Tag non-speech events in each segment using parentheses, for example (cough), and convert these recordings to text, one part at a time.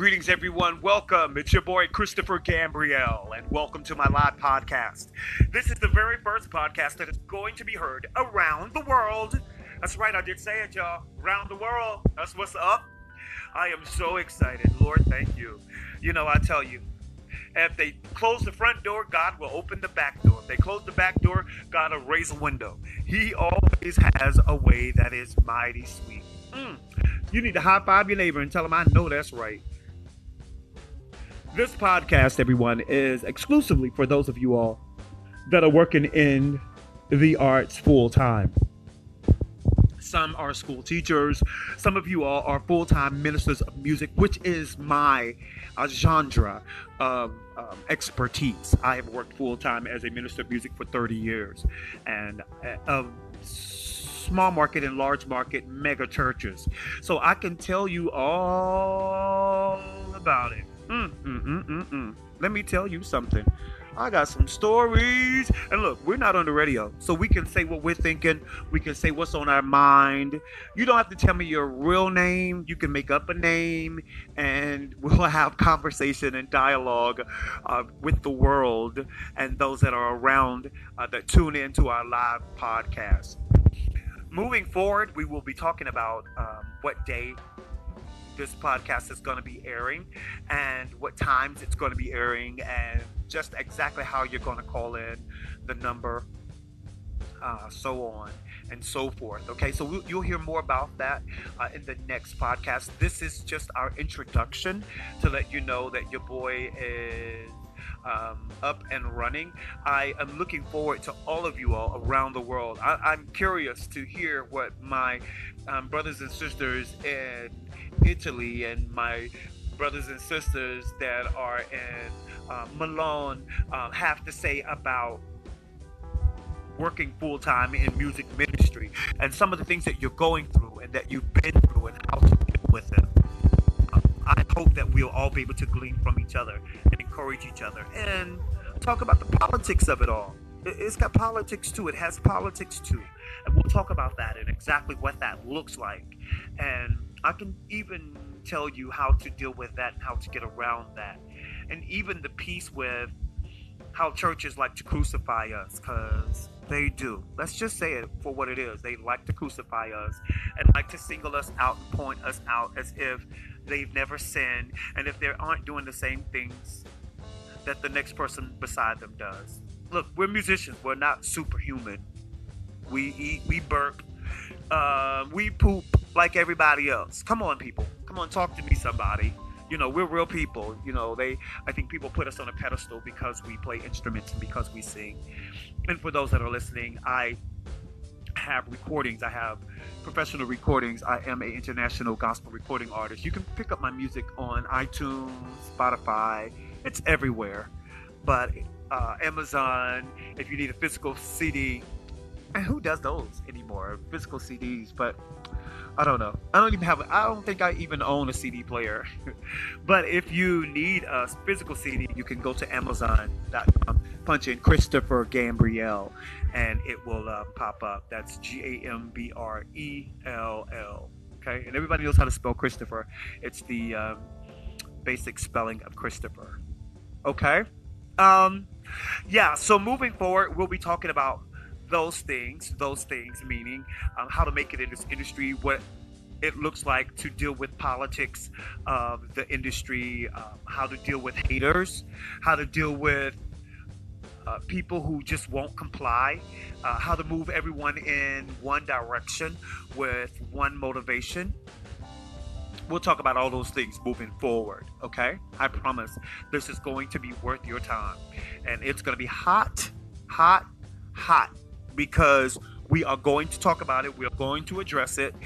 Greetings, everyone. Welcome. It's your boy Christopher Gambrell, and welcome to my live podcast. This is the very first podcast that is going to be heard around the world. That's right, I did say it, y'all. Around the world. That's what's up. I am so excited. Lord, thank you. You know, I tell you, if they close the front door, God will open the back door. If they close the back door, God will raise a window. He always has a way that is mighty sweet. Mm. You need to high five your neighbor and tell him I know that's right. This podcast, everyone, is exclusively for those of you all that are working in the arts full time. Some are school teachers. Some of you all are full time ministers of music, which is my uh, genre of um, expertise. I have worked full time as a minister of music for 30 years. And uh, small market and large market mega churches. So I can tell you all about it. Mm, mm, mm, mm, mm. Let me tell you something. I got some stories. And look, we're not on the radio, so we can say what we're thinking. We can say what's on our mind. You don't have to tell me your real name. You can make up a name, and (laughs) we'll have conversation and dialogue uh, with the world and those that are around uh, that tune into our live podcast moving forward, we will be talking about um, what day this podcast is going to be airing and what times it's going to be airing and just exactly how you're going to call in the number uh, so on and so forth okay? So we'll, you'll hear more about that uh, in the next podcast. This is just our introduction to let you know that your boy is um, up and running. I am looking forward to all of you all around the world. I, am curious to hear what my um, brothers and sisters in Italy and my brothers and sisters that are in uh, Milan uh, have to say about working full time in music ministry and some of the things that you're going through and that you've been through and how to deal with them. I hope that we'll all be able to glean from each other and encourage each other and talk about the politics of it all. It's got politics too. It has politics too. And we'll talk about that and exactly what that looks like. And I can even tell you how to deal with that and how to get around that. And even the piece with how churches like to crucify us because they do. Let's just say it for what it is. They like to crucify us and like to single us out and point us out as if they've never sinned and if they aren't doing the same things that the next person beside them does. Look, we're musicians. We're not superhuman. We eat, we burp, uh, we poop like everybody else. Come on, people. Come on, talk to me, somebody you know we're real people you know they i think people put us on a pedestal because we play instruments and because we sing and for those that are listening i have recordings i have professional recordings i am an international gospel recording artist you can pick up my music on itunes spotify it's everywhere but uh, amazon if you need a physical cd and who does those anymore physical cds but I don't know. I don't even have. I don't think I even own a CD player. (laughs) but if you need a physical CD, you can go to Amazon.com, punch in Christopher Gambrell, and it will uh, pop up. That's G A M B R E L L. Okay, and everybody knows how to spell Christopher. It's the um, basic spelling of Christopher. Okay. Um, yeah. So moving forward, we'll be talking about those things, those things meaning um, how to make it in this industry, what it looks like to deal with politics of the industry, um, how to deal with haters, how to deal with uh, people who just won't comply, uh, how to move everyone in one direction with one motivation. We'll talk about all those things moving forward, okay? I promise this is going to be worth your time. And it's going to be hot, hot, hot because we are going to talk about it. We are going to address it.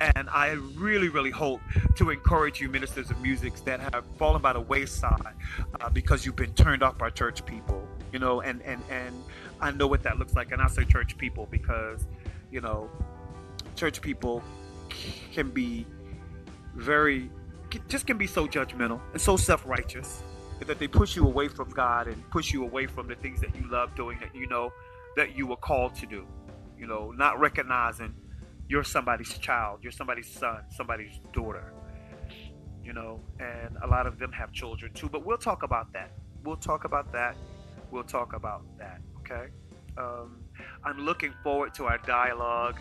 And I really, really hope to encourage you, ministers of music, that have fallen by the wayside uh, because you've been turned off by church people. You know, and, and, and I know what that looks like. And I say church people because, you know, church people can be very, just can be so judgmental and so self righteous that they push you away from God and push you away from the things that you love doing that you know that you were called to do. You know, not recognizing you're somebody's child, you're somebody's son, somebody's daughter. you know, and a lot of them have children too. But we'll talk about that. We'll talk about that. We'll talk about that. Okay. Um, I'm looking forward to our dialogue,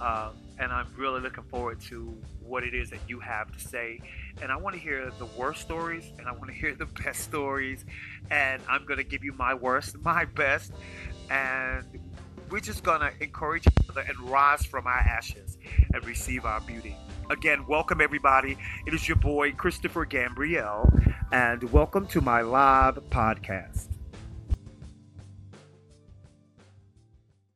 um, and I'm really looking forward to what it is that you have to say. And I want to hear the worst stories, and I want to (laughs) hear the best stories, and I'm going to give you my worst, (laughs) my best, and we're just going to encourage each other and rise from our ashes and receive our beauty. Again, welcome everybody. It is your boy Christopher Gambrell, and welcome to my live podcast.